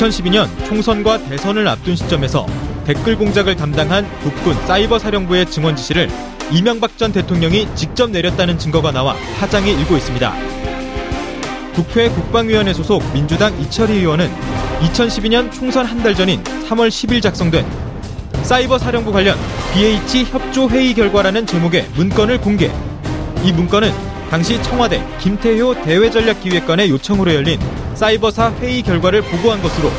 2012년 총선과 대선을 앞둔 시점에서 댓글 공작을 담당한 국군 사이버 사령부의 증언 지시를 이명박 전 대통령이 직접 내렸다는 증거가 나와 파장이 일고 있습니다. 국회 국방위원회 소속 민주당 이철희 의원은 2012년 총선 한 달 전인 3월 10일 작성된 사이버 사령부 관련 BH 협조 회의 결과라는 제목의 문건을 공개. 이 문건은 당시 청와대 김태효 대외전략기획관의 요청으로 열린 사이버사 회의 결과를 보고한 것으로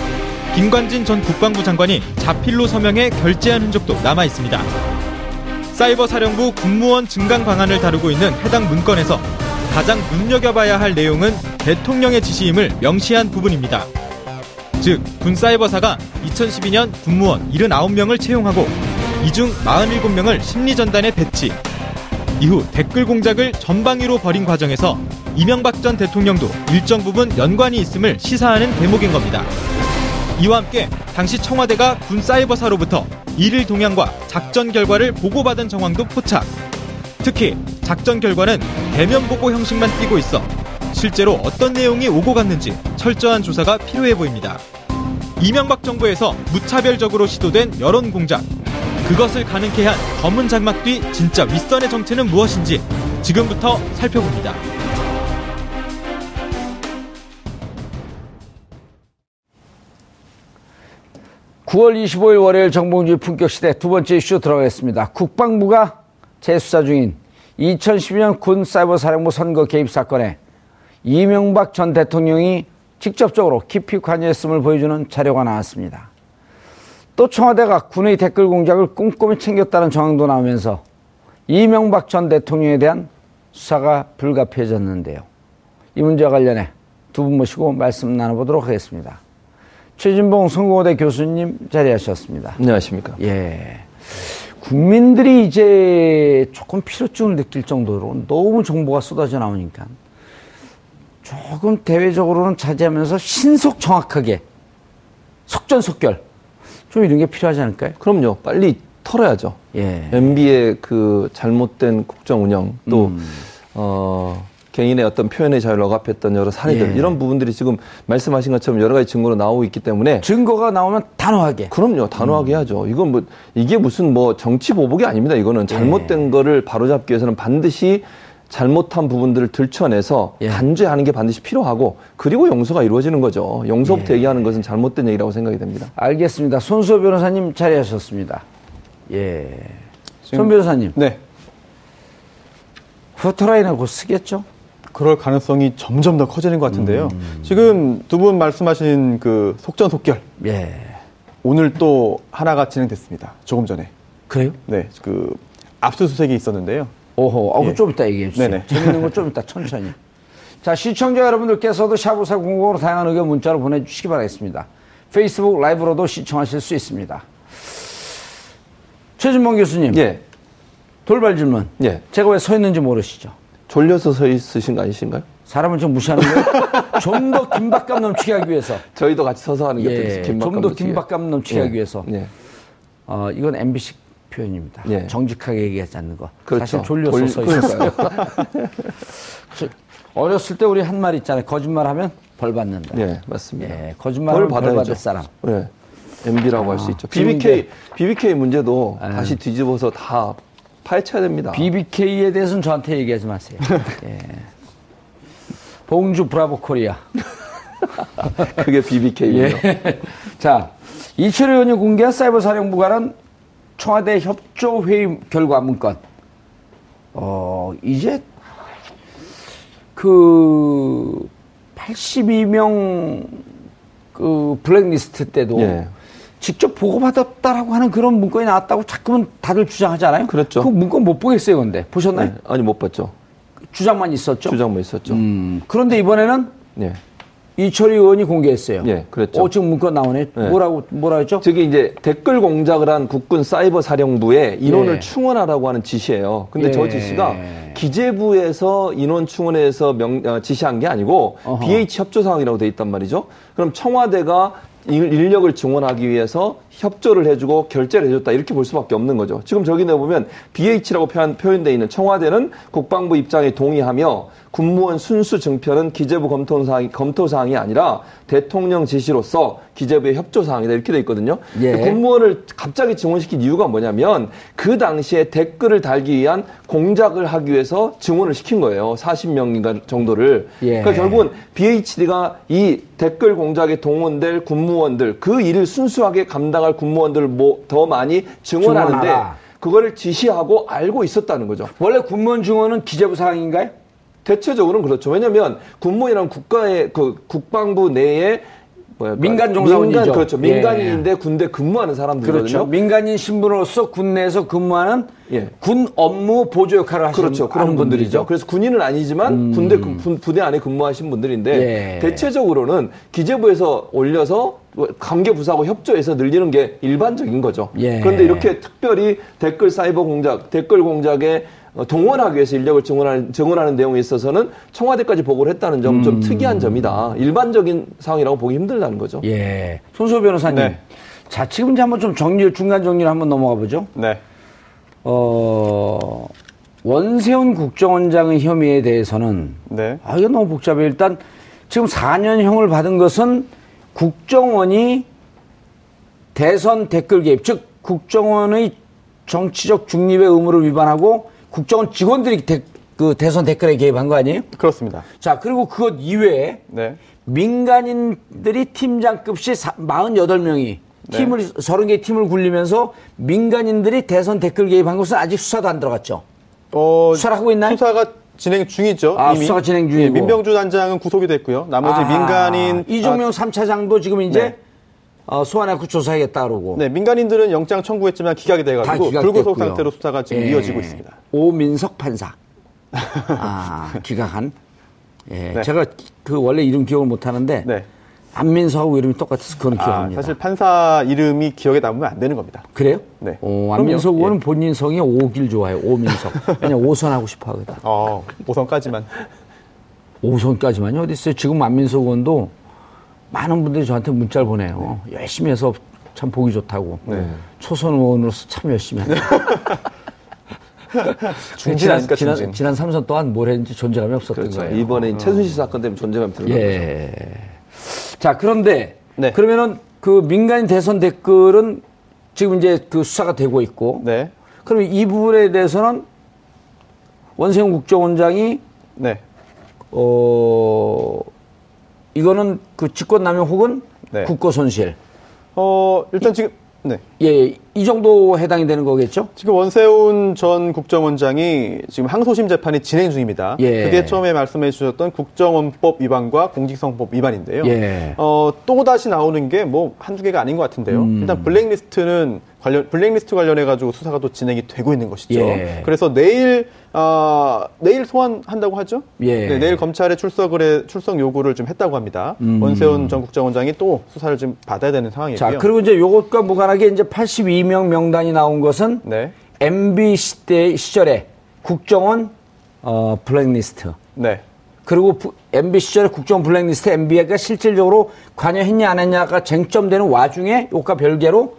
김관진 전 국방부 장관이 자필로 서명해 결재한 흔적도 남아 있습니다. 사이버 사령부 군무원 증강 방안을 다루고 있는 해당 문건에서 가장 눈여겨봐야 할 내용은 대통령의 지시임을 명시한 부분입니다. 즉, 군 사이버사가 2012년 군무원 79명을 채용하고 이 중 47명을 심리전단에 배치, 이후 댓글 공작을 전방위로 벌인 과정에서 이명박 전 대통령도 일정 부분 연관이 있음을 시사하는 대목인 겁니다. 이와 함께 당시 청와대가 군 사이버사로부터 일일 동향과 작전 결과를 보고받은 정황도 포착. 특히 작전 결과는 대면 보고 형식만 띄고 있어 실제로 어떤 내용이 오고 갔는지 철저한 조사가 필요해 보입니다. 이명박 정부에서 무차별적으로 시도된 여론 공작. 그것을 가능케 한 검은 장막 뒤 진짜 윗선의 정체는 무엇인지 지금부터 살펴봅니다. 9월 25일 월요일 정봉주의 품격 시대 두 번째 이슈 들어가겠습니다. 국방부가 재수사 중인 2012년 군 사이버 사령부 선거 개입 사건에 이명박 전 대통령이 직접적으로 깊이 관여했음을 보여주는 자료가 나왔습니다. 또 청와대가 군의 댓글 공작을 꼼꼼히 챙겼다는 정황도 나오면서 이명박 전 대통령에 대한 수사가 불가피해졌는데요. 이 문제와 관련해 두 분 모시고 말씀 나눠보도록 하겠습니다. 최진봉 성공대 교수님 자리하셨습니다. 안녕하십니까. 예. 국민들이 이제 조금 필요증을 느낄 정도로 너무 정보가 쏟아져 나오니까 조금 대외적으로는 자제하면서 신속 정확하게 속전속결 좀 이런 게 필요하지 않을까요? 그럼요. 빨리 털어야죠. 예. MB의 그 잘못된 국정 운영 또 음. 어 개인의 어떤 표현의 자유를 억압했던 여러 사례들 예. 이런 부분들이 지금 말씀하신 것처럼 여러 가지 증거로 나오고 있기 때문에 증거가 나오면 단호하게 그럼요 단호하게 음. 하죠 이건 뭐 이게 무슨 뭐 정치 보복이 아닙니다 이거는 예. 잘못된 예. 거를 바로잡기 위해서는 반드시 잘못한 부분들을 들춰내서 예. 단죄하는 게 반드시 필요하고 그리고 용서가 이루어지는 거죠. 용서부터 예. 얘기하는 것은 잘못된 얘기라고 생각이 됩니다. 알겠습니다. 손수호 변호사님 자리하셨습니다. 예. 손 변호사님. 네. 포토라인을 곧 쓰겠죠? 그럴 가능성이 점점 더 커지는 것 같은데요. 음. 지금 두 분 말씀하신 그 속전속결. 예. 오늘 또 하나가 진행됐습니다. 조금 전에. 그래요? 네. 그 압수수색이 있었는데요. 오호. 어, 예. 좀 이따 얘기해 주세요. 네네. 재밌는 거 좀 이따 천천히. 자, 시청자 여러분들께서도 샤브사 공공으로 다양한 의견 문자로 보내주시기 바라겠습니다. 페이스북 라이브로도 시청하실 수 있습니다. 최진봉 교수님. 예. 돌발 질문. 예. 제가 왜 서 있는지 모르시죠? 졸려서 서 있으신 거 아니신가요? 사람을 좀 무시하는 거예요? 좀 더 긴박감 넘치게 하기 위해서. 저희도 같이 서서 하는 게 예, 좀더 긴박감 넘치게 예. 하기 위해서. 예. 어, 이건 MBC 표현입니다. 예. 정직하게 얘기하지 않는 거. 그렇죠. 사실 졸려서 돌, 서 있었어요. 어렸을 때 우리 한 말 있잖아요. 거짓말하면 벌 받는다. 예, 맞습니다. 예, 거짓말을 벌, 받을 사람. 예. MB라고 아, 할수 있죠. BBK BBK 문제도 아. 다시 뒤집어서 다 파헤쳐야 됩니다. BBK에 대해서는 저한테 얘기하지 마세요. 예. 봉주 브라보 코리아. 그게 BBK예요. 예. 자, 이철 의원이 공개한 사이버 사령부 관한 청와대 협조 회의 결과 문건. 어, 이제 그 82명 그 블랙리스트 때도 예. 직접 보고받았다라고 하는 그런 문건이 나왔다고 자꾸만 다들 주장하잖아요. 그렇죠. 그 문건 못 보겠어요, 근데 보셨나요? 네. 아니 못 봤죠. 주장만 있었죠. 주장만 있었죠. 음, 그런데 이번에는 네. 이철희 의원이 공개했어요. 예, 그렇죠. 어, 지금 문건 나오네. 네. 뭐라고, 뭐라 했죠? 저기 이제 댓글 공작을 한 국군 사이버 사령부에 인원을 예. 충원하라고 하는 지시예요. 근데 예. 저 지시가 기재부에서 인원 충원해서 명, 어, 지시한 게 아니고 어허. BH 협조 사항이라고 돼 있단 말이죠. 그럼 청와대가 인력을 증원하기 위해서 협조를 해주고 결제를 해줬다 이렇게 볼 수밖에 없는 거죠. 지금 저기 내보면 BH라고 표현, 표현되어 있는 청와대는 국방부 입장에 동의하며 군무원 순수 증표는 기재부 검토 사항이, 검토 사항이 아니라 대통령 지시로서 기재부의 협조 사항이다 이렇게 돼 있거든요. 예. 군무원을 갑자기 증원시킨 이유가 뭐냐면 그 당시에 댓글을 달기 위한 공작을 하기 위해서 증원을 시킨 거예요. 40명인가 정도를. 예. 그러니까 결국은 BHD가 이 댓글 공작에 동원될 군무원들 그 일을 순수하게 감당할 군무원들을 뭐 더 많이 증원하는데 증원하라. 그거를 지시하고 알고 있었다는 거죠. 원래 군무원 증원은 기재부 사항인가요? 대체적으로는 그렇죠. 왜냐하면 군무이란 국가의 그 국방부 내에 뭐야 민간 종사원이죠. 민간, 그렇죠. 민간인인데 예. 군대 근무하는 사람들이거든요. 그렇죠. 민간인 신분으로서 군 내에서 근무하는 예. 군 업무 보조 역할을 하시는 그렇죠. 그런 분들이죠. 그래서 군인은 아니지만 음. 군대 부대 안에 근무하신 분들인데 예. 대체적으로는 기재부에서 올려서 관계 부서하고 협조해서 늘리는 게 일반적인 거죠. 예. 그런데 이렇게 특별히 댓글 사이버 공작, 댓글 공작에 어, 동원하기 위해서 인력을 증원하는, 증원하는 내용에 있어서는 청와대까지 보고를 했다는 점좀 음. 특이한 점이다. 일반적인 상황이라고 보기 힘들다는 거죠. 예. 손수호 변호사님. 네. 자, 지금 이제 한번 좀 정리, 중간 정리를 한번 넘어가 보죠. 네. 어, 원세훈 국정원장의 혐의에 대해서는. 네. 아, 이거 너무 복잡해. 일단 지금 4년형을 받은 것은 국정원이 대선 댓글 개입, 즉, 국정원의 정치적 중립의 의무를 위반하고 국정원 직원들이 대, 그 대선 댓글에 개입한 거 아니에요? 그렇습니다. 자, 그리고 그것 이외에 네. 민간인들이 팀장급시 48명이 네. 팀을 30개 팀을 굴리면서 민간인들이 대선 댓글 개입한 것은 아직 수사도 안 들어갔죠. 어, 수사를 하고 있나요? 수사가 진행 중이죠. 아, 이미. 수사가 진행 중이고. 예, 민병주 단장은 구속이 됐고요. 나머지 아, 민간인 이종명 아, 3차장도 지금 이제 네. 어, 소환해갖고 조사하겠다 그러고. 네, 민간인들은 영장 청구했지만 기각이 돼가지고 불구속 상태로 수사가 지금 예. 이어지고 있습니다. 오민석 판사. 아, 기각한. 예, 네. 제가 그 원래 이름 기억을 못 하는데 네. 안민석하고 이름이 똑같아서 그건 아, 기억합니다. 사실 판사 이름이 기억에 남으면 안 되는 겁니다. 그래요? 네. 오, 안민석 의원은 예. 본인 성이 오길 좋아해요. 오민석. 왜냐 오선하고 싶어 하거든. 어, 오선까지만. 오선까지만요? 어디 있어요? 지금 안민석 의원도 많은 분들이 저한테 문자를 보내요. 네. 열심히 해서 참 보기 좋다고. 네. 초선 의원으로서 참 열심히 하네. 지난, 지난, 지난 3선 동안 뭘 했는지 존재감이 없었던 그렇죠. 거예요. 이번에 어. 최순실 사건 때문에 존재감이 들어간 예. 거죠. 자, 그런데 네. 그러면은 그 민간인 대선 댓글은 지금 이제 그 수사가 되고 있고. 네. 그럼 이 부분에 대해서는 원세훈 국정원장이 네. 어 이거는 그 직권남용 혹은 네. 국고손실. 어, 일단 지금, 네. 예, 이 정도 해당이 되는 거겠죠? 지금 원세훈 전 국정원장이 지금 항소심 재판이 진행 중입니다. 예. 그게 처음에 말씀해 주셨던 국정원법 위반과 공직선거법 위반인데요. 예. 어, 또 다시 나오는 게 뭐 한두 개가 아닌 것 같은데요. 음. 일단 블랙리스트는 관련 블랙리스트 관련해 가지고 수사가 또 진행이 되고 있는 것이죠. 예. 그래서 내일 아, 내일 소환한다고 하죠? 예. 네, 내일 검찰에 출석을 해, 출석 요구를 좀 했다고 합니다. 음. 원세훈 전 국정원장이 또 수사를 좀 받아야 되는 상황이고요. 자, 그리고 이제 요것과 무관하게 이제 82명 명단이 나온 것은 네. MB 시대 시절에 국정원 어, 블랙리스트. 네. 그리고 MB 시절에 국정원 블랙리스트 MB가 실질적으로 관여했냐 안 했냐가 쟁점되는 와중에 요과 별개로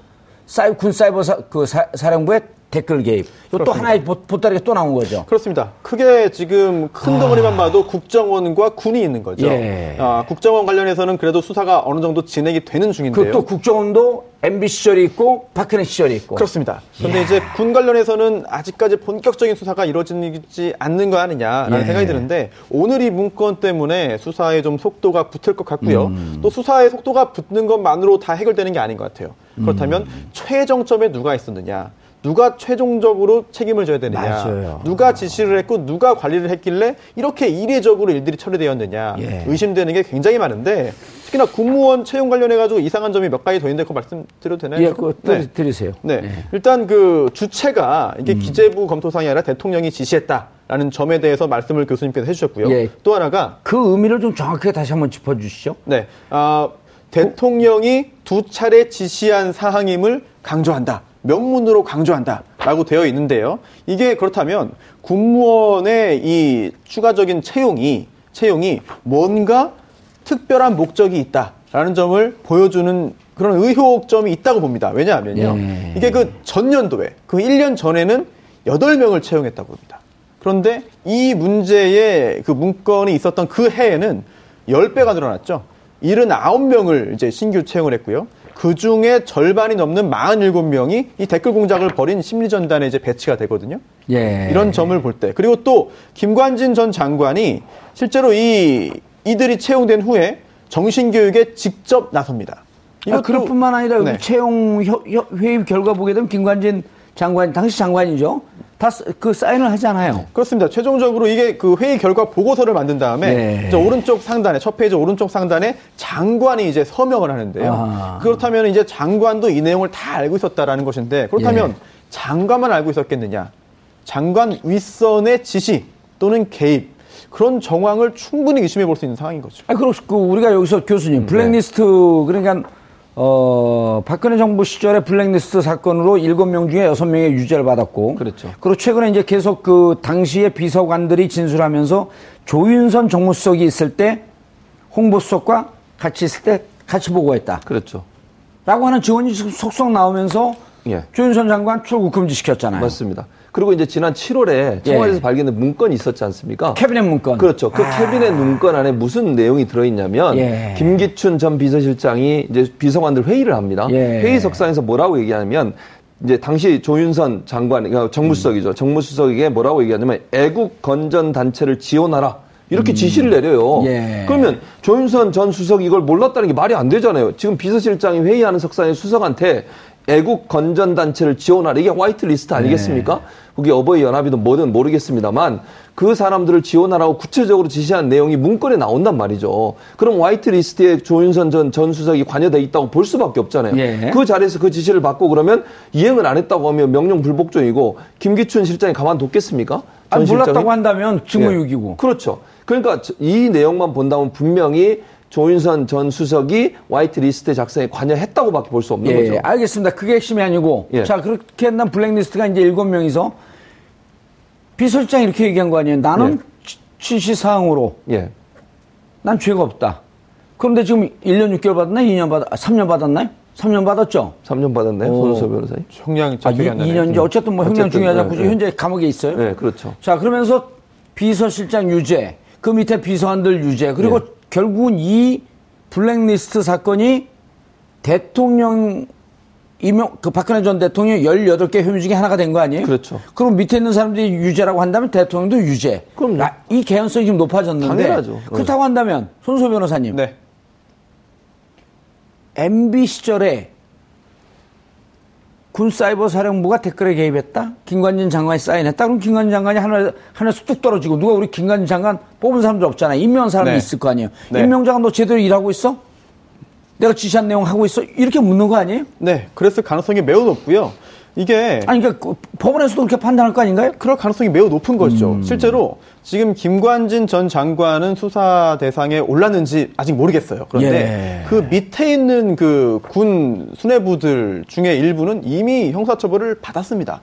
사이, 군 사이버 사, 그 사, 령부에 댓글 개입. 또 하나의 보따리가 또 나온 거죠. 그렇습니다. 크게 지금 큰 덩어리만 아... 봐도 국정원과 군이 있는 거죠. 예. 아, 국정원 관련해서는 그래도 수사가 어느 정도 진행이 되는 중인데요. 그또 국정원도 MB 시절이 있고 박근혜 시절이 있고. 그렇습니다. 그런데 예. 이제 군 관련해서는 아직까지 본격적인 수사가 이루어지지 않는 거 아니냐라는 예. 생각이 드는데 오늘 이 문건 때문에 수사에 좀 속도가 붙을 것 같고요. 음. 또 수사의 속도가 붙는 것만으로 다 해결되는 게 아닌 것 같아요. 그렇다면 음. 최정점에 누가 있었느냐? 누가 최종적으로 책임을 져야 되느냐, 맞아요. 누가 지시를 했고 누가 관리를 했길래 이렇게 이례적으로 일들이 처리되었느냐 예. 의심되는 게 굉장히 많은데 특히나 공무원 채용 관련해 가지고 이상한 점이 몇 가지 더 있는데 그거 말씀드려도 되나요? 예, 그거 네. 드리세요. 네, 예. 일단 그 주체가 이게 음. 기재부 검토상이 아니라 대통령이 지시했다. 라는 점에 대해서 말씀을 교수님께서 해주셨고요. 예. 또 하나가 그 의미를 좀 정확하게 다시 한번 짚어주시죠. 네, 아, 대통령이 두 차례 지시한 사항임을 강조한다. 명문으로 강조한다라고 되어 있는데요. 이게 그렇다면 군무원의 이 추가적인 채용이 채용이 뭔가 특별한 목적이 있다라는 점을 보여주는 그런 의혹점이 있다고 봅니다. 왜냐하면요. 예. 이게 그 전년도에 그 1년 전에는 8명을 채용했다고 합니다. 그런데 이 문제의 그 문건이 있었던 그 해에는 10배가 늘어났죠. 79명을 이제 신규 채용을 했고요. 그 중에 절반이 넘는 47명이 이 댓글 공작을 벌인 심리전단에 이제 배치가 되거든요. 예. 이런 점을 볼 때. 그리고 또 김관진 전 장관이 실제로 이, 이들이 채용된 후에 정신교육에 직접 나섭니다. 이것 아, 그럴 뿐만 아니라 네. 채용 회의 결과 보게 되면 김관진 장관, 당시 장관이죠. 다 그 사인을 하잖아요. 그렇습니다. 최종적으로 이게 그 회의 결과 보고서를 만든 다음에 네. 저 오른쪽 상단에 첫 페이지 오른쪽 상단에 장관이 이제 서명을 하는데요. 아. 그렇다면 이제 장관도 이 내용을 다 알고 있었다라는 것인데 그렇다면 예. 장관만 알고 있었겠느냐? 장관 윗선의 지시 또는 개입 그런 정황을 충분히 의심해 볼 수 있는 상황인 거죠. 아, 그렇고 우리가 여기서 교수님 음, 블랙리스트 네. 그러니까 어, 박근혜 정부 시절에 블랙리스트 사건으로 7명 중에 6명의 유죄를 받았고. 그렇죠. 그리고 최근에 이제 계속 그 당시에 비서관들이 진술하면서 조윤선 정무수석이 있을 때 홍보수석과 같이 있을 때 같이 보고했다. 그렇죠. 라고 하는 증언이 속속 나오면서 예. 조윤선 장관 출국 금지 시켰잖아요. 맞습니다. 그리고 이제 지난 7월에 청와대에서 예. 발견된 문건이 있었지 않습니까? 캐비넷 문건. 그렇죠. 그 아. 캐비넷 문건 안에 무슨 내용이 들어있냐면 예. 김기춘 전 비서실장이 이제 비서관들 회의를 합니다. 예. 회의석상에서 뭐라고 얘기하냐면 이제 당시 조윤선 장관, 그러니까 정무수석이죠. 음. 정무수석에게 뭐라고 얘기하냐면 애국 건전 단체를 지원하라. 이렇게 음. 지시를 내려요. 예. 그러면 조윤선 전 수석이 이걸 몰랐다는 게 말이 안 되잖아요. 지금 비서실장이 회의하는 석상에 수석한테 애국 건전 단체를 지원하라. 이게 화이트 리스트 아니겠습니까? 네. 그게 어버이 연합이든 뭐든 모르겠습니다만 그 사람들을 지원하라고 구체적으로 지시한 내용이 문건에 나온단 말이죠. 그럼 화이트 리스트에 조윤선 전, 전 수석이 관여돼 있다고 볼 수밖에 없잖아요. 예. 그 자리에서 그 지시를 받고 그러면 이행을 안 했다고 하면 명령 불복종이고 김기춘 실장이 가만뒀겠습니까? 아니, 몰랐다고 한다면 직무유기고. 예. 그렇죠. 그러니까 이 내용만 본다면 분명히 조윤선 전 수석이 화이트 리스트 작성에 관여했다고밖에 볼 수 없는 예, 거죠. 알겠습니다. 그게 핵심이 아니고 예. 자 그렇게 한다면 블랙리스트가 이제 일곱 명이서 비서실장이 이렇게 얘기한 거 아니에요. 나는 예. 취시 사항으로 예. 난 죄가 없다. 그런데 지금 1년 6개월 받았나요? 2년 받았, 3년 받았나요? 3년 받았죠? 3년 받았나요? 손수호 변호사님? 형량 아, 2년인지 어쨌든 뭐 형량 중요하지 않고 네, 현재 감옥에 있어요. 네, 그렇죠. 자, 그러면서 비서실장 유죄, 그 밑에 비서관들 유죄, 그리고 네. 결국은 이 블랙리스트 사건이 대통령 이명 그 박근혜 전 대통령 18개 혐의 중에 하나가 된 거 아니에요? 그렇죠. 그럼 밑에 있는 사람들이 유죄라고 한다면 대통령도 유죄. 그럼 아, 이 개연성이 지금 높아졌는데 당연하죠. 그렇다고 네. 한다면 손소 변호사님. 네. MB 시절에 군 사이버 사령부가 댓글에 개입했다? 김관진 장관이 사인했다? 그럼 김관진 장관이 하늘, 하늘에서 뚝 떨어지고 누가 우리 김관진 장관 뽑은 사람들 없잖아요. 임명한 사람이 네. 있을 거 아니에요. 네. 임명 장관 너 제대로 일하고 있어? 내가 지시한 내용 하고 있어? 이렇게 묻는 거 아니에요? 네. 그랬을 가능성이 매우 높고요. 이게 아니 그러니까 그 법원에서도 그렇게 판단할 거 아닌가요? 그럴 가능성이 매우 높은 거죠. 음. 실제로 지금 김관진 전 장관은 수사 대상에 올랐는지 아직 모르겠어요. 그런데 예. 그 밑에 있는 그 군 수뇌부들 중에 일부는 이미 형사처벌을 받았습니다.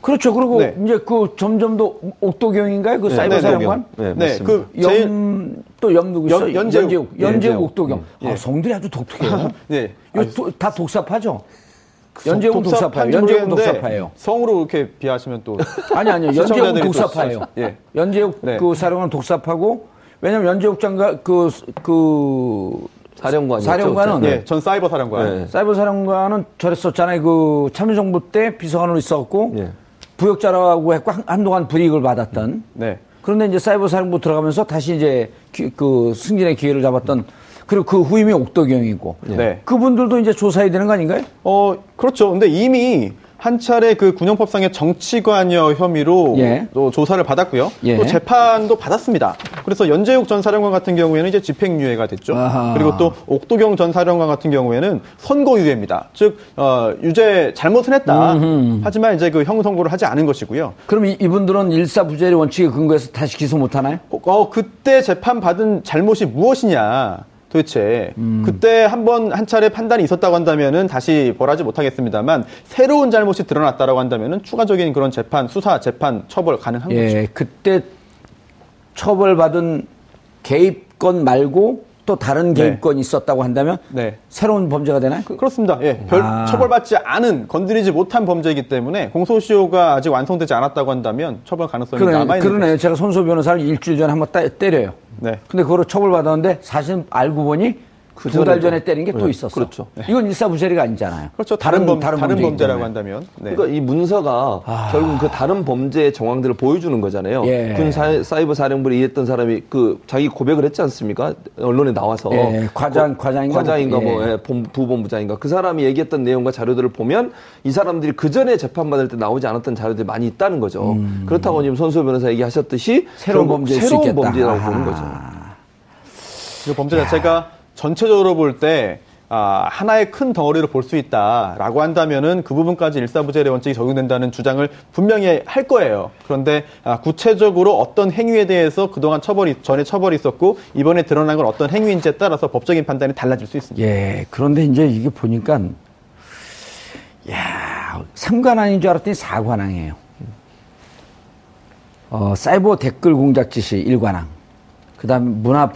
그렇죠. 그리고 네. 이제 그 점점 더 옥도경인가요? 그 네, 사이버 네, 사령관? 네, 네, 그 염, 또염 누구 있어? 연, 연재욱. 연재욱 옥도경. 음, 예. 아, 성들이 아주 독특해요. 네. 아, 다 독사파죠? 연재용 독사파예요. 연재용 독사파예요. 성으로 이렇게 비하시면 또 아니 아니요. 연재용 독사파예요. 예. 연재용 네. 그 사령관 독사파고 왜냐면 연재용 장관 그그 그 사령관 사령관은 예, 전 사이버 사령관. 네. 사이버 사령관은 저랬었잖아요. 그 참여정부 때 비서관으로 있었고 예. 부역자라고 했고 한, 동안 불이익을 받았던. 네. 그런데 이제 사이버 사령부 들어가면서 다시 이제 기, 그 승진의 기회를 잡았던 그리고 그 후임이 옥도경이고. 네. 그분들도 이제 조사해야 되는 거 아닌가요? 어, 그렇죠. 근데 이미 한 차례 그 군용법상의 정치관여 혐의로 예. 또 조사를 받았고요. 예. 또 재판도 받았습니다. 그래서 연재욱 전 사령관 같은 경우에는 이제 집행유예가 됐죠. 아하. 그리고 또 옥도경 전 사령관 같은 경우에는 선고유예입니다. 즉 어, 유죄 잘못은 했다. 음흠. 하지만 이제 그 형 선고를 하지 않은 것이고요. 그럼 이, 분들은 일사부재의 원칙에 근거해서 다시 기소 못 하나요? 어, 그때 재판 받은 잘못이 무엇이냐? 도대체 음. 그때 한번 한 차례 판단이 있었다고 한다면은 다시 벌하지 못하겠습니다만 새로운 잘못이 드러났다라고 한다면은 추가적인 그런 재판 수사 재판 처벌 가능한 예, 거죠. 그때 처벌받은 개입건 말고 또 다른 네. 개입건이 네. 있었다고 한다면 네. 새로운 범죄가 되나요? 그, 렇습니다 예, 별 아. 처벌받지 않은 건드리지 못한 범죄이기 때문에 공소시효가 아직 완성되지 않았다고 한다면 처벌 가능성이 남아 있는 그러네요. 제가 손소 변호사를 일주일 전에 한번 때려요. 네. 근데 그거로 처벌받았는데 사실 알고 보니 두 달 전에 때린 게또 네. 있었어. 그렇죠. 이건 일사부재리가 아니잖아요. 그렇죠. 다른, 범, 다른, 다른 범죄라고 한다면. 네. 그러니까 이 문서가 아... 결국 그 다른 범죄의 정황들을 보여주는 거잖아요. 예. 군 사, 사이버 사령부를 이했던 사람이 그 자기 고백을 했지 않습니까? 언론에 나와서. 예. 과장, 그, 과장인가? 과장인가 뭐, 뭐 예. 부본부장인가. 그 사람이 얘기했던 내용과 자료들을 보면 이 사람들이 그 전에 재판받을 때 나오지 않았던 자료들이 많이 있다는 거죠. 음... 그렇다고 지금 손수 변호사 얘기하셨듯이 새로운 범죄 새로운 범죄라고 보는 거죠. 그 범죄 자체가 전체적으로 볼때 아, 하나의 큰 덩어리로 볼 수 있다라고 한다면은 그 부분까지 일사부재의 원칙이 적용된다는 주장을 분명히 할 거예요. 그런데 아, 구체적으로 어떤 행위에 대해서 그동안 처벌이 전에 처벌이 있었고 이번에 드러난 건 어떤 행위인지에 따라서 법적인 판단이 달라질 수 있습니다. 예. 그런데 이제 이게 보니까 야, 3관왕인 줄 알았더니 4관왕이에요. 어, 사이버 댓글 공작 지시 1관왕. 그다음 문화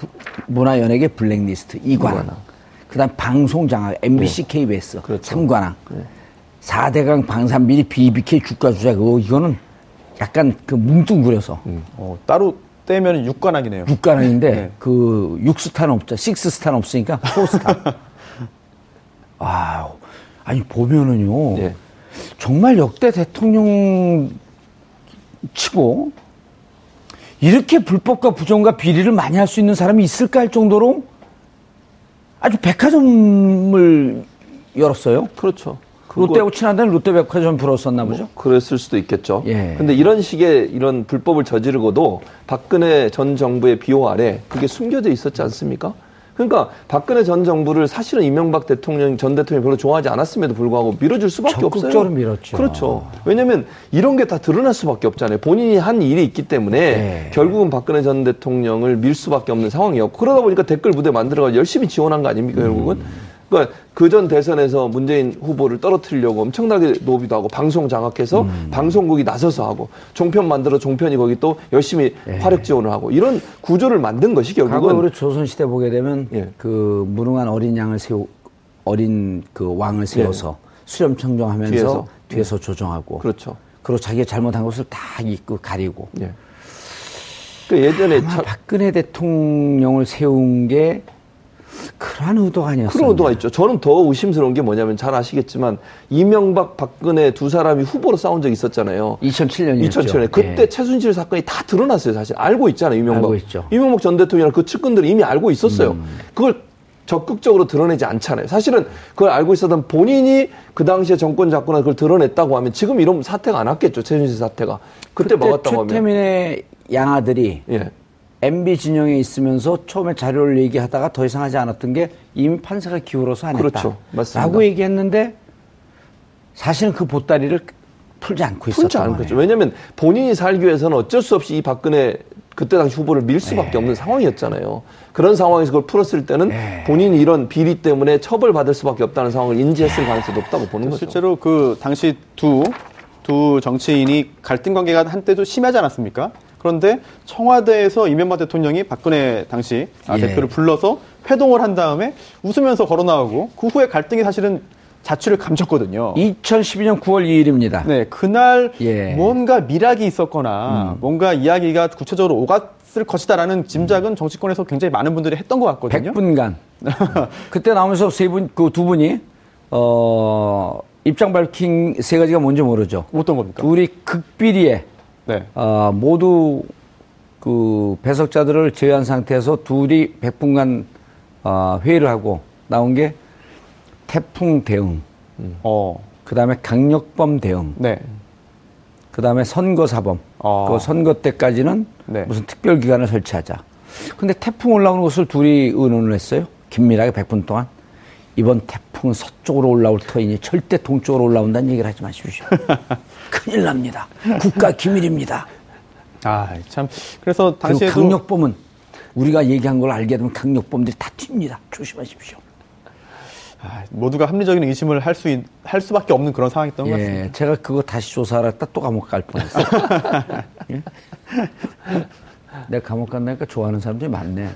문화 연예계 블랙리스트 2관왕. 그다음 방송 장악 MBC, 네. KBS 그렇죠. 3관왕. 네. 4대강 방산 미리 BBK 주가 주자 그거 이거는 약간 그 뭉뚱그려서 음. 어, 따로 떼면 6관왕이네요. 6관왕인데 네. 그 6스타는 없죠. 6스타는 없으니까 4스타. 아, 아니 보면은요. 네. 정말 역대 대통령 치고 이렇게 불법과 부정과 비리를 많이 할 수 있는 사람이 있을까 할 정도로 아주 백화점을 열었어요. 그렇죠. 롯데하고 친한 데는 롯데백화점 불었었나 보죠? 뭐 그랬을 수도 있겠죠. 예. 근데 이런 식의 이런 불법을 저지르고도 박근혜 전 정부의 비호 아래 그게 숨겨져 있었지 않습니까? 그러니까 박근혜 전 정부를 사실은 이명박 대통령 전 대통령이 별로 좋아하지 않았음에도 불구하고 밀어줄 수밖에 적극적으로 없어요. 밀었죠. 그렇죠. 왜냐하면 이런 게 다 드러날 수밖에 없잖아요. 본인이 한 일이 있기 때문에 네. 결국은 박근혜 전 대통령을 밀 수밖에 없는 상황이었고 그러다 보니까 댓글 부대 만들어가 열심히 지원한 거 아닙니까, 음. 결국은? 그러니까 그 전 대선에서 문재인 후보를 떨어뜨리려고 엄청나게 노비도 하고 방송 장악해서 음. 방송국이 나서서 하고 종편 만들어 종편이 거기 또 열심히 예. 화력 지원을 하고 이런 구조를 만든 것이 결국은 우리 조선시대 보게 되면 예. 그 무능한 어린 양을 세우 어린 그 왕을 세워서 예. 수렴 청정하면서 뒤에서, 뒤에서 예. 조정하고 그렇죠. 그리고 자기가 잘못한 것을 다 입고 가리고. 예. 그 예전에 참... 박근혜 대통령을 세운 게 그러한 의도가 아니었어요. 그런 의도가 있죠. 저는 더 의심스러운 게 뭐냐면 잘 아시겠지만 이명박, 박근혜 두 사람이 후보로 싸운 적이 있었잖아요. 2007년이었죠. 2007년에 그때 예. 최순실 사건이 다 드러났어요. 사실 알고 있잖아요. 이명박. 알고 있죠. 이명박 전 대통령이랑 그 측근들이 이미 알고 있었어요. 음. 그걸 적극적으로 드러내지 않잖아요. 사실은 그걸 알고 있었던 본인이 그 당시에 정권 잡거나 그걸 드러냈다고 하면 지금 이런 사태가 안 왔겠죠. 최순실 사태가. 그때, 그때 막았다고 하면. 최태민의 양아들이 예. MB 진영에 있으면서 처음에 자료를 얘기하다가 더 이상 하지 않았던 게 이미 판사가 기울어서 안 했다. 그렇죠. 맞습니다. 라고 얘기했는데 사실은 그 보따리를 풀지 않고 있었던 풀지 않고 있죠. 왜냐하면 본인이 살기 위해서는 어쩔 수 없이 이 박근혜 그때 당시 후보를 밀 수밖에 네. 없는 상황이었잖아요. 그런 상황에서 그걸 풀었을 때는 네. 본인이 이런 비리 때문에 처벌받을 수밖에 없다는 상황을 인지했을 네. 가능성이 높다고 보는 거죠. 실제로 그 당시 두, 두 정치인이 갈등 관계가 한때 좀 심하지 않았습니까? 그런데 청와대에서 이명박 대통령이 박근혜 당시 아, 예. 대표를 불러서 회동을 한 다음에 웃으면서 걸어 나오고 그 후에 갈등이 사실은 자취를 감췄거든요. 2012년 9월 2일입니다. 네, 그날 예. 뭔가 미락이 있었거나 음. 뭔가 이야기가 구체적으로 오갔을 것이다라는 짐작은 정치권에서 굉장히 많은 분들이 했던 것 같거든요. 100분간. 그때 나오면서 세 분, 그 두 분이 어, 입장 밝힌 세 가지가 뭔지 모르죠. 어떤 겁니까? 둘이 극비리에 네. 어, 모두 그 배석자들을 제외한 상태에서 둘이 100분간 어, 회의를 하고 나온 게 태풍 대응, 음. 어. 그 다음에 강력범 대응, 네. 그 다음에 선거 사범, 어. 그 선거 때까지는 네. 무슨 특별 기관을 설치하자. 근데 태풍 올라오는 것을 둘이 의논을 했어요. 긴밀하게 100분 동안. 이번 태풍은 서쪽으로 올라올 터이니 절대 동쪽으로 올라온다는 얘기를 하지 마십시오. 큰일 납니다. 국가 기밀입니다. 아, 참. 그래서 당시에도 강력범은 우리가 얘기한 걸 알게 되면 강력범들이 다 튑니다. 조심하십시오. 아, 모두가 합리적인 의심을 할 수, 할 수밖에 없는 그런 상황이었던 예, 것 같습니다. 제가 그거 다시 조사하라 했다 또 감옥 갈 뻔했어요. 예? 내가 감옥 간다니까 좋아하는 사람들이 많네.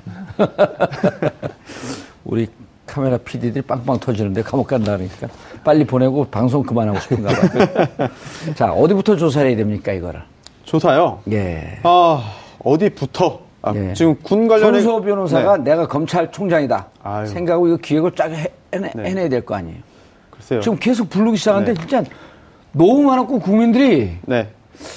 우리 카메라 PD들이 빵빵 터지는데 감옥 간다 그러니까 빨리 보내고 방송 그만하고 싶은가 봐요. 자, 어디부터 조사를 해야 됩니까, 이거를? 조사요? 예. 아, 어디부터? 아, 예. 지금 군 관련해 손수호 변호사가 네. 내가 검찰총장이다. 아유. 생각하고 이거 기획을 쫙 해, 해내, 네. 해내야 될 거 아니에요. 글쎄요. 지금 계속 부르기 시작하는데 네. 진짜 너무 많았고 국민들이 네.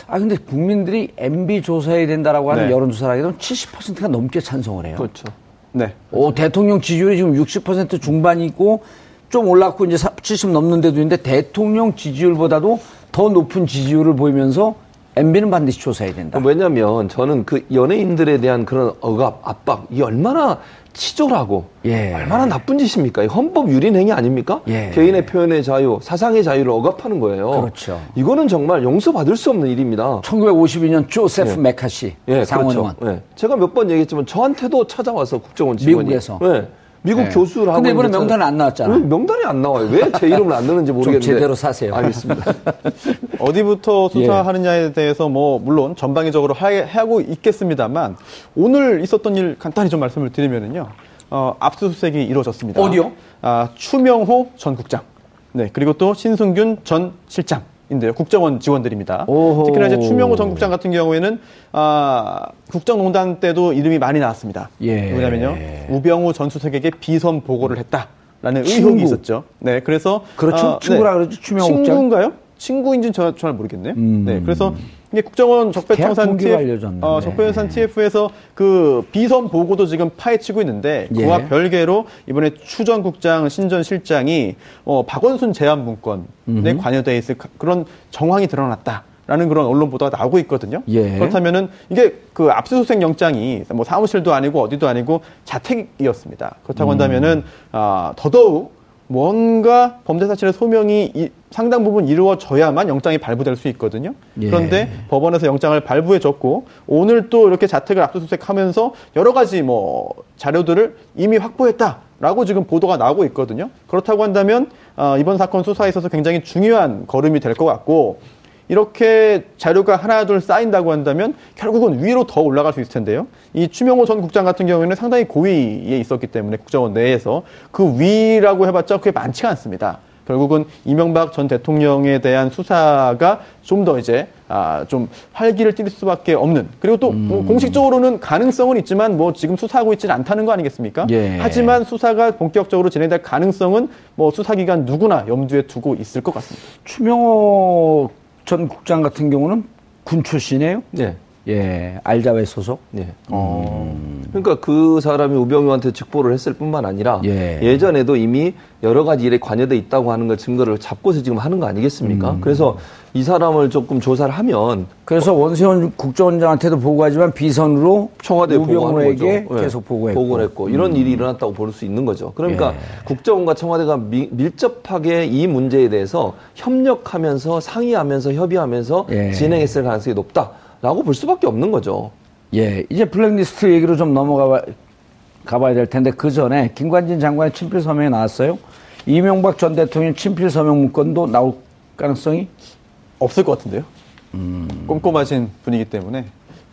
아 근데 국민들이 MB 조사해야 된다라고 하는 네. 여론조사를 하게 되면 70%가 넘게 찬성을 해요. 그렇죠. 네. 오, 대통령 지지율이 지금 60% 중반이고 좀 올랐고 이제 70 넘는 데도 있는데 대통령 지지율보다도 더 높은 지지율을 보이면서 MB는 반드시 조사해야 된다. 왜냐하면 저는 그 연예인들에 대한 그런 억압, 압박, 이 얼마나 치졸하고 예. 얼마나 나쁜 짓입니까? 헌법 유린 행위 아닙니까? 예. 개인의 표현의 자유, 사상의 자유를 억압하는 거예요. 그렇죠. 이거는 정말 용서받을 수 없는 일입니다. 1952년 조세프 예. 메카시 예, 상원의원. 그렇죠. 예. 제가 몇 번 얘기했지만 저한테도 찾아와서 국정원 직원이 미국에서 예. 미국 네. 교수를 하고 근데 이번에 명단은 안 나왔잖아. 명단이 안 나와요. 왜 제 이름을 안 넣는지 모르겠는데. 제대로 사세요. 알겠습니다. 어디부터 수사하느냐에 예. 대해서 뭐 물론 전방위적으로 하고 있겠습니다만 오늘 있었던 일 간단히 좀 말씀을 드리면은요. 어, 압수수색이 이루어졌습니다. 어디요? 아, 추명호 전 국장. 네, 그리고 또 신승균 전 실장. 인데요. 국정원 직원들입니다. 오호. 특히나 이제 추명호 전 국장 같은 경우에는 아, 국정농단 때도 이름이 많이 나왔습니다. 예. 왜냐면요. 우병우 전 수석에게 비선 보고를 했다라는 친구. 의혹이 있었죠. 네, 그래서 그렇죠. 아, 친구라 네. 그러죠. 추명호. 친구인가요? 친구인지는 저, 잘 모르겠네요. 음. 네, 그래서 이게 국정원 적폐청산 TF, 어, 적폐청산 TF에서 그 비선 보고도 지금 파헤치고 있는데 그와 예. 별개로 이번에 추전 국장 신전 실장이 어, 박원순 제안 문건에 관여돼 있을 그런 정황이 드러났다. 라는 그런 언론 보도가 나오고 있거든요. 예. 그렇다면은 이게 그 압수수색 영장이 뭐 사무실도 아니고 어디도 아니고 자택이었습니다. 그렇다고 음. 한다면은 아, 더더욱 뭔가 범죄 사실의 소명이 이, 상당 부분 이루어져야만 영장이 발부될 수 있거든요. 예. 그런데 법원에서 영장을 발부해줬고 오늘 또 이렇게 자택을 압수수색하면서 여러 가지 뭐 자료들을 이미 확보했다라고 지금 보도가 나오고 있거든요. 그렇다고 한다면 어, 이번 사건 수사에 있어서 굉장히 중요한 걸음이 될 것 같고 이렇게 자료가 하나 둘 쌓인다고 한다면 결국은 위로 더 올라갈 수 있을 텐데요. 이 추명호 전 국장 같은 경우에는 상당히 고위에 있었기 때문에 국정원 내에서 그 위라고 해봤자 그게 많지가 않습니다. 결국은 이명박 전 대통령에 대한 수사가 좀 더 이제 아, 좀 활기를 띨 수밖에 없는 그리고 또 음. 뭐 공식적으로는 가능성은 있지만 뭐 지금 수사하고 있지는 않다는 거 아니겠습니까? 예. 하지만 수사가 본격적으로 진행될 가능성은 뭐 수사기관 누구나 염두에 두고 있을 것 같습니다. 추명호 전 국장 같은 경우는 군 출신이에요? 네. 예, 알자회 소속. 네. 음. 그러니까 그 사람이 우병우한테 직보를 했을 뿐만 아니라 예. 전에도 이미 여러 가지 일에 관여돼 있다고 하는 걸 증거를 잡고서 지금 하는 거 아니겠습니까? 음. 그래서 이 사람을 조금 조사를 하면 그래서 원세훈 국정원장한테도 보고하지만 비선으로 청와대 우병우에게 네. 계속 보고했고 보고를 했고 이런 음. 일이 일어났다고 볼 수 있는 거죠. 그러니까 예. 국정원과 청와대가 미, 밀접하게 이 문제에 대해서 협력하면서 상의하면서 협의하면서 예. 진행했을 가능성이 높다. 라고 볼 수밖에 없는 거죠. 예, 이제 블랙리스트 얘기로 좀 넘어가 가봐야 될 텐데 그 전에 김관진 장관의 친필 서명이 나왔어요. 이명박 전 대통령 친필 서명 문건도 나올 가능성이 없을 것 같은데요. 음... 꼼꼼하신 분이기 때문에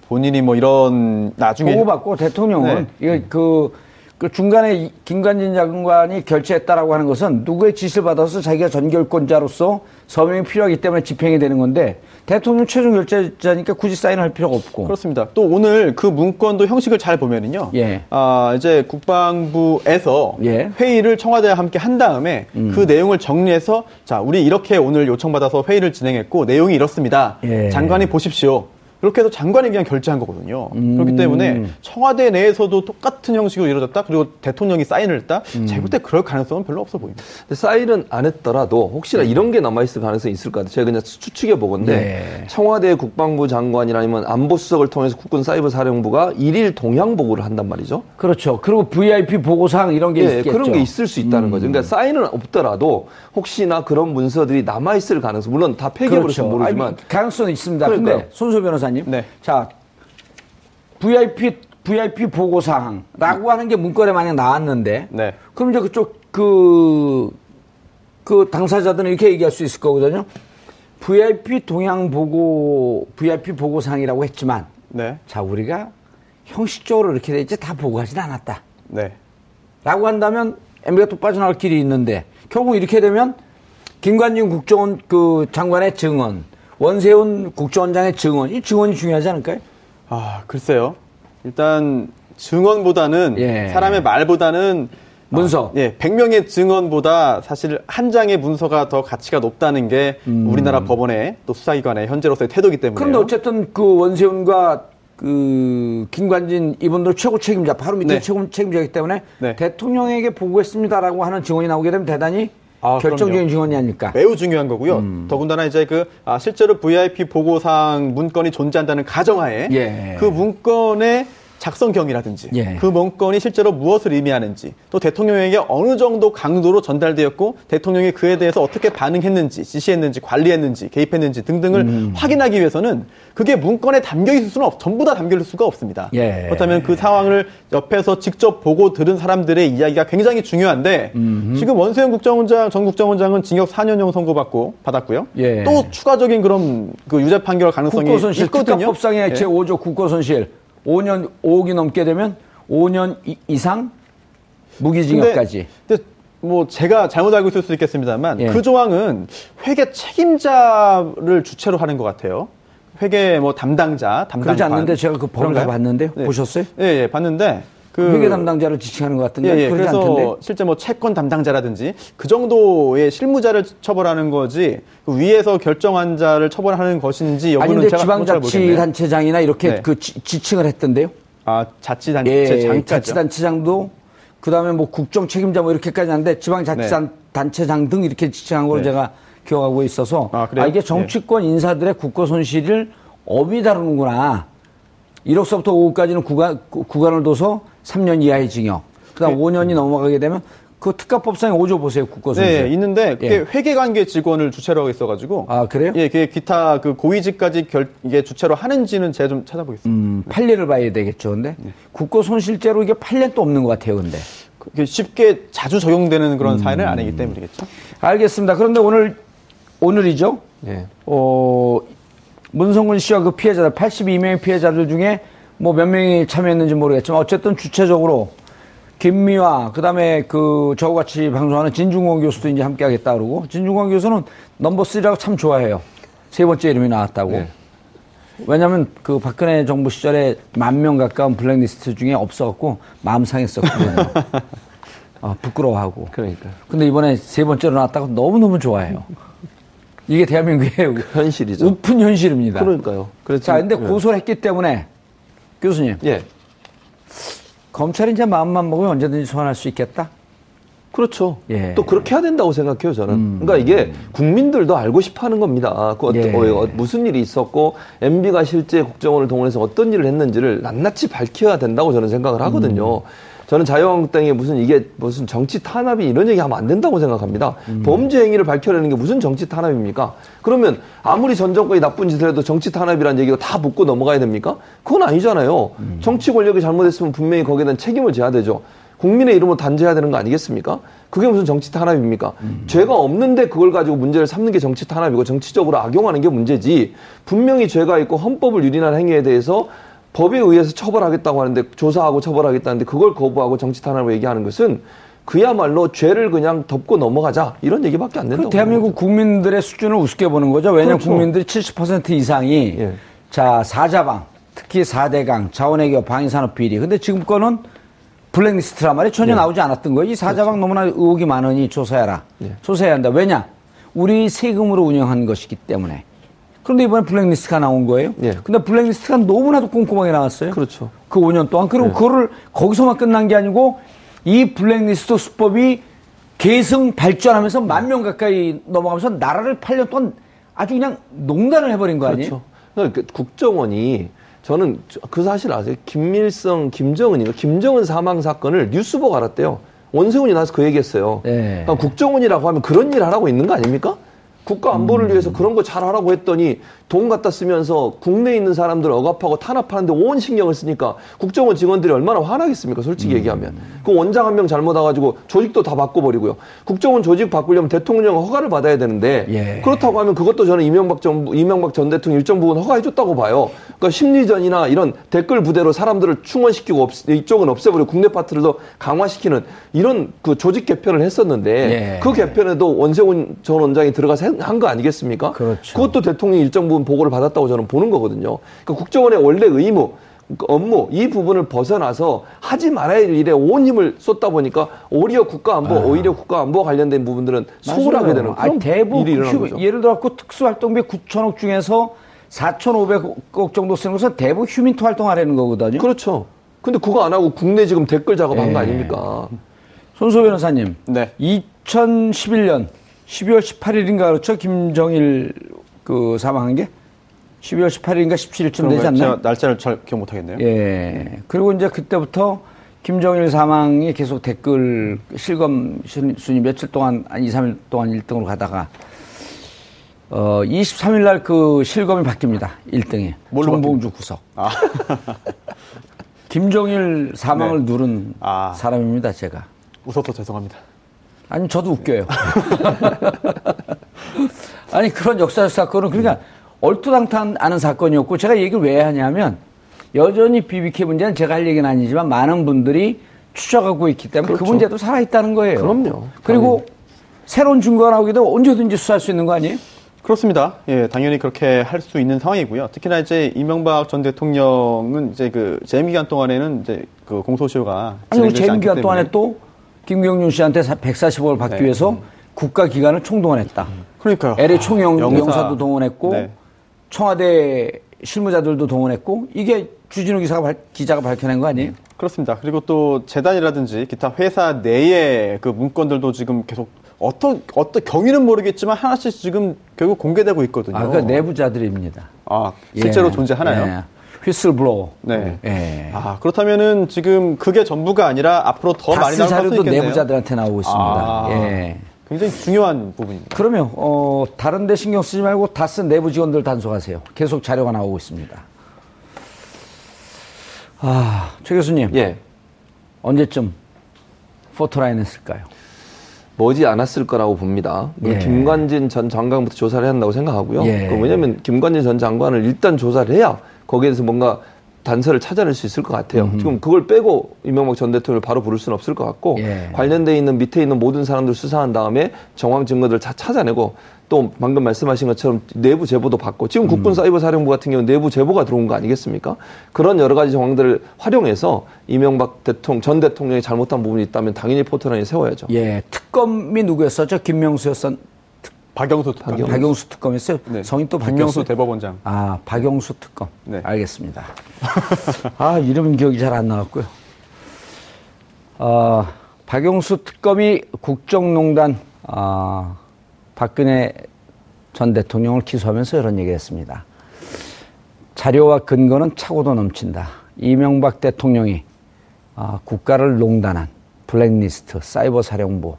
본인이 뭐 이런 나중에 보고받고 대통령은 네. 이거 그 그 중간에 김관진 장관이 결재했다라고 하는 것은 누구의 지시를 받아서 자기가 전결권자로서 서명이 필요하기 때문에 집행이 되는 건데 대통령 최종 결재자니까 굳이 사인할 필요가 없고. 그렇습니다. 또 오늘 그 문건도 형식을 잘 보면은요. 예. 아, 이제 국방부에서 예. 회의를 청와대와 함께 한 다음에 음. 그 내용을 정리해서 자, 우리 이렇게 오늘 요청받아서 회의를 진행했고 내용이 이렇습니다. 예. 장관이 보십시오. 그렇게 해서 장관이 그냥 결재한 거거든요. 음. 그렇기 때문에 청와대 내에서도 똑같은 형식으로 이루어졌다. 그리고 대통령이 사인을 했다. 음. 제가 볼 때 그럴 가능성은 별로 없어 보입니다. 사인은 안 했더라도 혹시나 네. 이런 게 남아있을 가능성이 있을 것 같아요. 제가 그냥 추측해 보건데 네. 청와대 국방부 장관이나 아니면 안보수석을 통해서 국군 사이버 사령부가 일일 동향 보고를 한단 말이죠. 그렇죠. 그리고 VIP 보고사항 이런 게 네, 있겠죠. 그런 게 있을 수 있다는 음. 거죠. 그러니까 사인은 없더라도 혹시나 그런 문서들이 남아있을 가능성 물론 다 폐기해버렸으면 그렇죠. 모르지만 아니, 가능성은 있습니다. 그런데 손소 변호사 변호사님. 네. 자, VIP VIP 보고 사항라고 하는 게 문건에 만약 나왔는데, 네. 그럼 이제 그쪽 그, 그 당사자들은 이렇게 얘기할 수 있을 거거든요. VIP 동향 보고, VIP 보고사항이라고 했지만, 네. 자, 우리가 형식적으로 이렇게 되지 다 보고하진 않았다. 네. 라고 한다면, MB가 또 빠져나갈 길이 있는데, 결국 이렇게 되면, 김관진 국정원 그 장관의 증언, 원세훈 국정원장의 증언, 이 증언이 중요하지 않을까요? 아, 글쎄요. 일단 증언보다는 예. 사람의 말보다는 문서. 아, 예, 100명의 증언보다 사실 한 장의 문서가 더 가치가 높다는 게 음. 우리나라 법원의 또 수사기관의 현재로서의 태도이기 때문에. 그런데 어쨌든 그 원세훈과 그 김관진 이분들 최고 책임자 바로 밑에 네. 최고 책임자이기 때문에 네. 대통령에게 보고했습니다라고 하는 증언이 나오게 되면 대단히 아, 결정적인 증언이 아닐까. 매우 중요한 거고요. 음. 더군다나 이제 그 아, 실제로 VIP 보고 사항 문건이 존재한다는 가정하에 예. 그 문건에 작성경이라든지 예. 그 문건이 실제로 무엇을 의미하는지 또 대통령에게 어느 정도 강도로 전달되었고 대통령이 그에 대해서 어떻게 반응했는지 지시했는지 관리했는지 개입했는지 등등을 음. 확인하기 위해서는 그게 문건에 담겨 있을 수는 없, 전부 다 담겨 있을 수가 없습니다. 예. 그렇다면 그 상황을 옆에서 직접 보고 들은 사람들의 이야기가 굉장히 중요한데 음흠. 지금 원세훈 국정원장 전 국정원장은 징역 4년형 선고받고 받았고요. 예. 또 추가적인 그런 그 유죄 판결 가능성이 있거든요. 법상의 예. 제5조 국고손실 5년 5억이 넘게 되면 5년 이, 상 무기징역까지. 근데, 근데, 뭐 제가 잘못 알고 있을 수 있겠습니다만 예. 그 조항은 회계 책임자를 주체로 하는 것 같아요. 회계 뭐 담당자, 담당관. 그러지 않는데 제가 그 법을 다 봤는데 네. 보셨어요? 예, 예, 봤는데 그 회계 담당자를 지칭하는 것 같은데 예, 예. 그래서 않던데? 실제 뭐 채권 담당자라든지 그 정도의 실무자를 처벌하는 거지 그 위에서 결정한 자를 처벌하는 것인지 여부는 아니, 제가 지방자치단체장이나 이렇게 네. 그 지, 칭을 했던데요? 아 자치단체장 예, 자치단체장도 그다음에 뭐 국정 책임자 뭐 이렇게까지 하는데 지방자치단체장 네. 등 이렇게 지칭한 걸로 네. 제가 기억하고 있어서 아, 아 이게 정치권 인사들의 국고 손실을 업이 다루는구나. 1억서부터 5억까지는 구간, 구간을 둬서 3년 이하의 징역. 그다음 네. 5년이 넘어가게 되면 그 특가법상에 5조 보세요 국고손실. 네, 있는데 그게 예. 회계관계 직원을 주체로 하고 있어가지고. 아 그래요? 예, 그게 기타 그 고위직까지 결 이게 주체로 하는지는 제가 좀 찾아보겠습니다. 음, 판례를 봐야 되겠죠, 근데 네. 국고 손실죄로 이게 판례 또 없는 것 같아요, 근데. 그게 쉽게 자주 적용되는 그런 음. 사연은 아니기 때문이겠죠. 알겠습니다. 그런데 오늘 오늘이죠. 네. 어 문성근 씨와 그 피해자들 82명의 피해자들 중에 뭐 몇 명이 참여했는지 모르겠지만 어쨌든 주체적으로 김미화 그다음에 그 저와 같이 방송하는 진중권 교수도 이제 함께 하겠다 그러고 진중권 교수는 넘버 3라고 참 좋아해요. 세 번째 이름이 나왔다고. 네. 왜냐하면 그 박근혜 정부 시절에 만 명 가까운 블랙리스트 중에 없어갖고 마음 상했었거든요. 어, 부끄러워하고. 그러니까. 근데 이번에 세 번째로 나왔다고 너무너무 좋아해요. 이게 대한민국의 현실이죠. 오픈 현실입니다. 그러니까요. 그렇죠. 자, 근데 예. 고소를 했기 때문에 교수님. 예. 검찰이 이제 마음만 먹으면 언제든지 소환할 수 있겠다? 그렇죠. 예. 또 그렇게 해야 된다고 생각해요, 저는. 음. 그러니까 이게 국민들도 알고 싶어 하는 겁니다. 그 예. 어, 무슨 일이 있었고, MB가 실제 국정원을 동원해서 어떤 일을 했는지를 낱낱이 밝혀야 된다고 저는 생각을 하거든요. 음. 저는 자유한국당이 무슨 이게 무슨 정치 탄압이 이런 얘기 하면 안 된다고 생각합니다. 음. 범죄 행위를 밝혀내는 게 무슨 정치 탄압입니까? 그러면 아무리 전 정권이 나쁜 짓을 해도 정치 탄압이라는 얘기가 다 묻고 넘어가야 됩니까? 그건 아니잖아요. 음. 정치 권력이 잘못했으면 분명히 거기에 대한 책임을 져야 되죠. 국민의 이름으로 단죄해야 되는 거 아니겠습니까? 그게 무슨 정치 탄압입니까? 음. 죄가 없는데 그걸 가지고 문제를 삼는 게 정치 탄압이고 정치적으로 악용하는 게 문제지 분명히 죄가 있고 헌법을 유린한 행위에 대해서 법에 의해서 처벌하겠다고 하는데 조사하고 처벌하겠다는데 그걸 거부하고 정치 탄압을 얘기하는 것은 그야말로 죄를 그냥 덮고 넘어가자 이런 얘기밖에 안 된다고. 대한민국 국민들의 수준을 우습게 보는 거죠. 왜냐하면 그렇죠. 국민들이 70% 이상이 예. 자 사자방 특히 4대강 자원외교 방위산업 비리. 근데 지금 거는 블랙리스트란 말이 전혀 예. 나오지 않았던 거예요. 이 사자방 그렇죠. 너무나 의혹이 많으니 조사해라. 예. 조사해야 한다. 왜냐? 우리 세금으로 운영한 것이기 때문에. 그런데 이번에 블랙리스트가 나온 거예요. 예. 근데 블랙리스트가 너무나도 꼼꼼하게 나왔어요. 그렇죠. 그 5년 동안. 그리고 예. 그거를 거기서만 끝난 게 아니고 이 블랙리스트 수법이 계승 발전하면서 만 명 가까이 넘어가면서 나라를 8년 동안 아주 그냥 농단을 해버린 거 아니에요? 그렇죠. 그러니까 국정원이 저는 그 사실 아세요? 김일성, 김정은이가 김정은 사망 사건을 뉴스 보고 알았대요. 원세훈이 나서 그 얘기했어요. 네. 그러니까 국정원이라고 하면 그런 일 하라고 있는 거 아닙니까? 국가 안보를 음. 위해서 그런 거 잘하라고 했더니 돈 갖다 쓰면서 국내에 있는 사람들 억압하고 탄압하는데 온 신경을 쓰니까 국정원 직원들이 얼마나 화나겠습니까? 솔직히 음. 얘기하면. 그 원장 한 명 잘못 와가지고 조직도 다 바꿔버리고요. 국정원 조직 바꾸려면 대통령 허가를 받아야 되는데 예. 그렇다고 하면 그것도 저는 이명박 전 이명박 전 대통령 일정 부분 허가해줬다고 봐요. 그러니까 심리전이나 이런 댓글 부대로 사람들을 충원시키고 없, 이쪽은 없애버리고 국내 파트를 더 강화시키는 이런 그 조직 개편을 했었는데 예. 그 개편에도 원세훈 전 원장이 들어가서 한 거 아니겠습니까? 그렇죠. 그것도 대통령 일정 부분 보고를 받았다고 저는 보는 거거든요. 그러니까 국정원의 원래 의무 그 업무 이 부분을 벗어나서 하지 말아야 할 일에 온 힘을 쏟다 보니까 오히려 국가 안보 아. 오히려 국가 안보 관련된 부분들은 소홀하게 되는 그런 대부분 일이 일어나는 거죠. 예를 들어 갖고 특수활동비 9천억 중에서 4,500억 정도 쓰는 것은 대부분 휴민트 활동하려는 거거든요. 그렇죠. 근데 그거 안 하고 국내 지금 댓글 작업한 네. 거 아닙니까? 손소 변호사님. 네. 2011년 12월 18일인가 그렇죠? 김정일 그 사망한 게? 12월 18일인가 17일쯤 되지 않나요? 날짜를 잘 기억 못 하겠네요. 예. 그리고 이제 그때부터 김정일 사망이 계속 댓글 실검 순위 며칠 동안, 한 2, 3일 동안 1등으로 가다가, 어, 23일 날 그 실검이 바뀝니다. 1등에. 정봉주 구석. 아. 김정일 사망을 네. 누른 아. 사람입니다, 제가. 웃어서 죄송합니다. 아니, 저도 웃겨요. 아니, 그런 역사적 사건은, 그러니까, 얼토당토 않은 사건이었고 제가 얘기를 왜 하냐면 여전히 BBK 문제는 제가 할 얘기는 아니지만 많은 분들이 추적하고 있기 때문에 그 그렇죠. 그 문제도 살아있다는 거예요. 그럼요. 그리고 당연히. 새로운 증거가 나오기도 언제든지 수사할 수 있는 거 아니에요? 그렇습니다. 예, 당연히 그렇게 할 수 있는 상황이고요. 특히나 이제 이명박 전 대통령은 이제 그 재임 기간 동안에는 이제 그 공소시효가 아니 재임 기간 동안에 또 김경준 씨한테 140억을 받기 네. 위해서 음. 국가 기관을 총동원했다. 그러니까요. LA 총영 아, 영사 도 동원했고 네. 청와대 실무자들도 동원했고 이게 주진우 기사가 발, 기자가 밝혀낸 거 아니에요? 그렇습니다. 그리고 또 재단이라든지 기타 회사 내의 그 문건들도 지금 계속 어떤 어떤 경위는 모르겠지만 하나씩 지금 결국 공개되고 있거든요. 아, 그러니까 내부자들입니다. 아, 실제로 예, 존재하나요? 예. 휘슬블로우. 네. 예. 아, 그렇다면은 지금 그게 전부가 아니라 앞으로 더 많이 나올 자료도 내부자들한테 나오고 있습니다. 아. 예. 굉장히 중요한 부분입니다. 그러면 어, 다른 데 신경 쓰지 말고 다스 내부 직원들 단속하세요. 계속 자료가 나오고 있습니다. 아, 최 교수님. 예. 언제쯤 포토라인 했을까요? 머지 않았을 거라고 봅니다. 예. 김관진 전 장관부터 조사를 해야 한다고 생각하고요. 예. 왜냐하면 김관진 전 장관을 일단 조사를 해야 거기에서 뭔가 단서를 찾아낼 수 있을 것 같아요. 음흠. 지금 그걸 빼고 이명박 전 대통령을 바로 부를 수는 없을 것 같고 예. 관련돼 있는 밑에 있는 모든 사람들 수사한 다음에 정황 증거들을 다 찾아내고 또 방금 말씀하신 것처럼 내부 제보도 받고 지금 음. 국군 사이버 사령부 같은 경우는 내부 제보가 들어온 거 아니겠습니까? 그런 여러 가지 정황들을 활용해서 이명박 대통령 전 대통령이 잘못한 부분이 있다면 당연히 포털라인에 세워야죠. 예, 특검이 누구였었죠? 김명수였었. 박영수 특검. 박영수, 박영수 특검이었어요? 네. 성인 또 박영수 대법원장. 아, 박영수 특검. 네. 알겠습니다. 아, 이름 기억이 잘 안 나왔고요. 어, 박영수 특검이 국정농단, 어, 박근혜 전 대통령을 기소하면서 이런 얘기 했습니다. 자료와 근거는 차고도 넘친다. 이명박 대통령이 어, 국가를 농단한 블랙리스트, 사이버 사령부,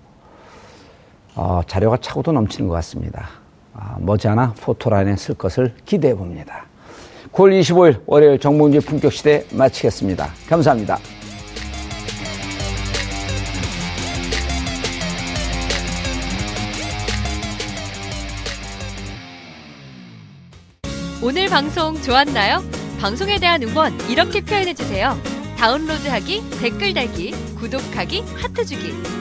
어, 자료가 차고도 넘치는 것 같습니다. 아, 머지않아 포토라인에 쓸 것을 기대해 봅니다. 9월 25일 월요일 정봉주의 품격 시대 마치겠습니다. 감사합니다. 오늘 방송 좋았나요? 방송에 대한 응원 이렇게 표현해 주세요. 다운로드하기, 댓글 달기, 구독하기, 하트 주기.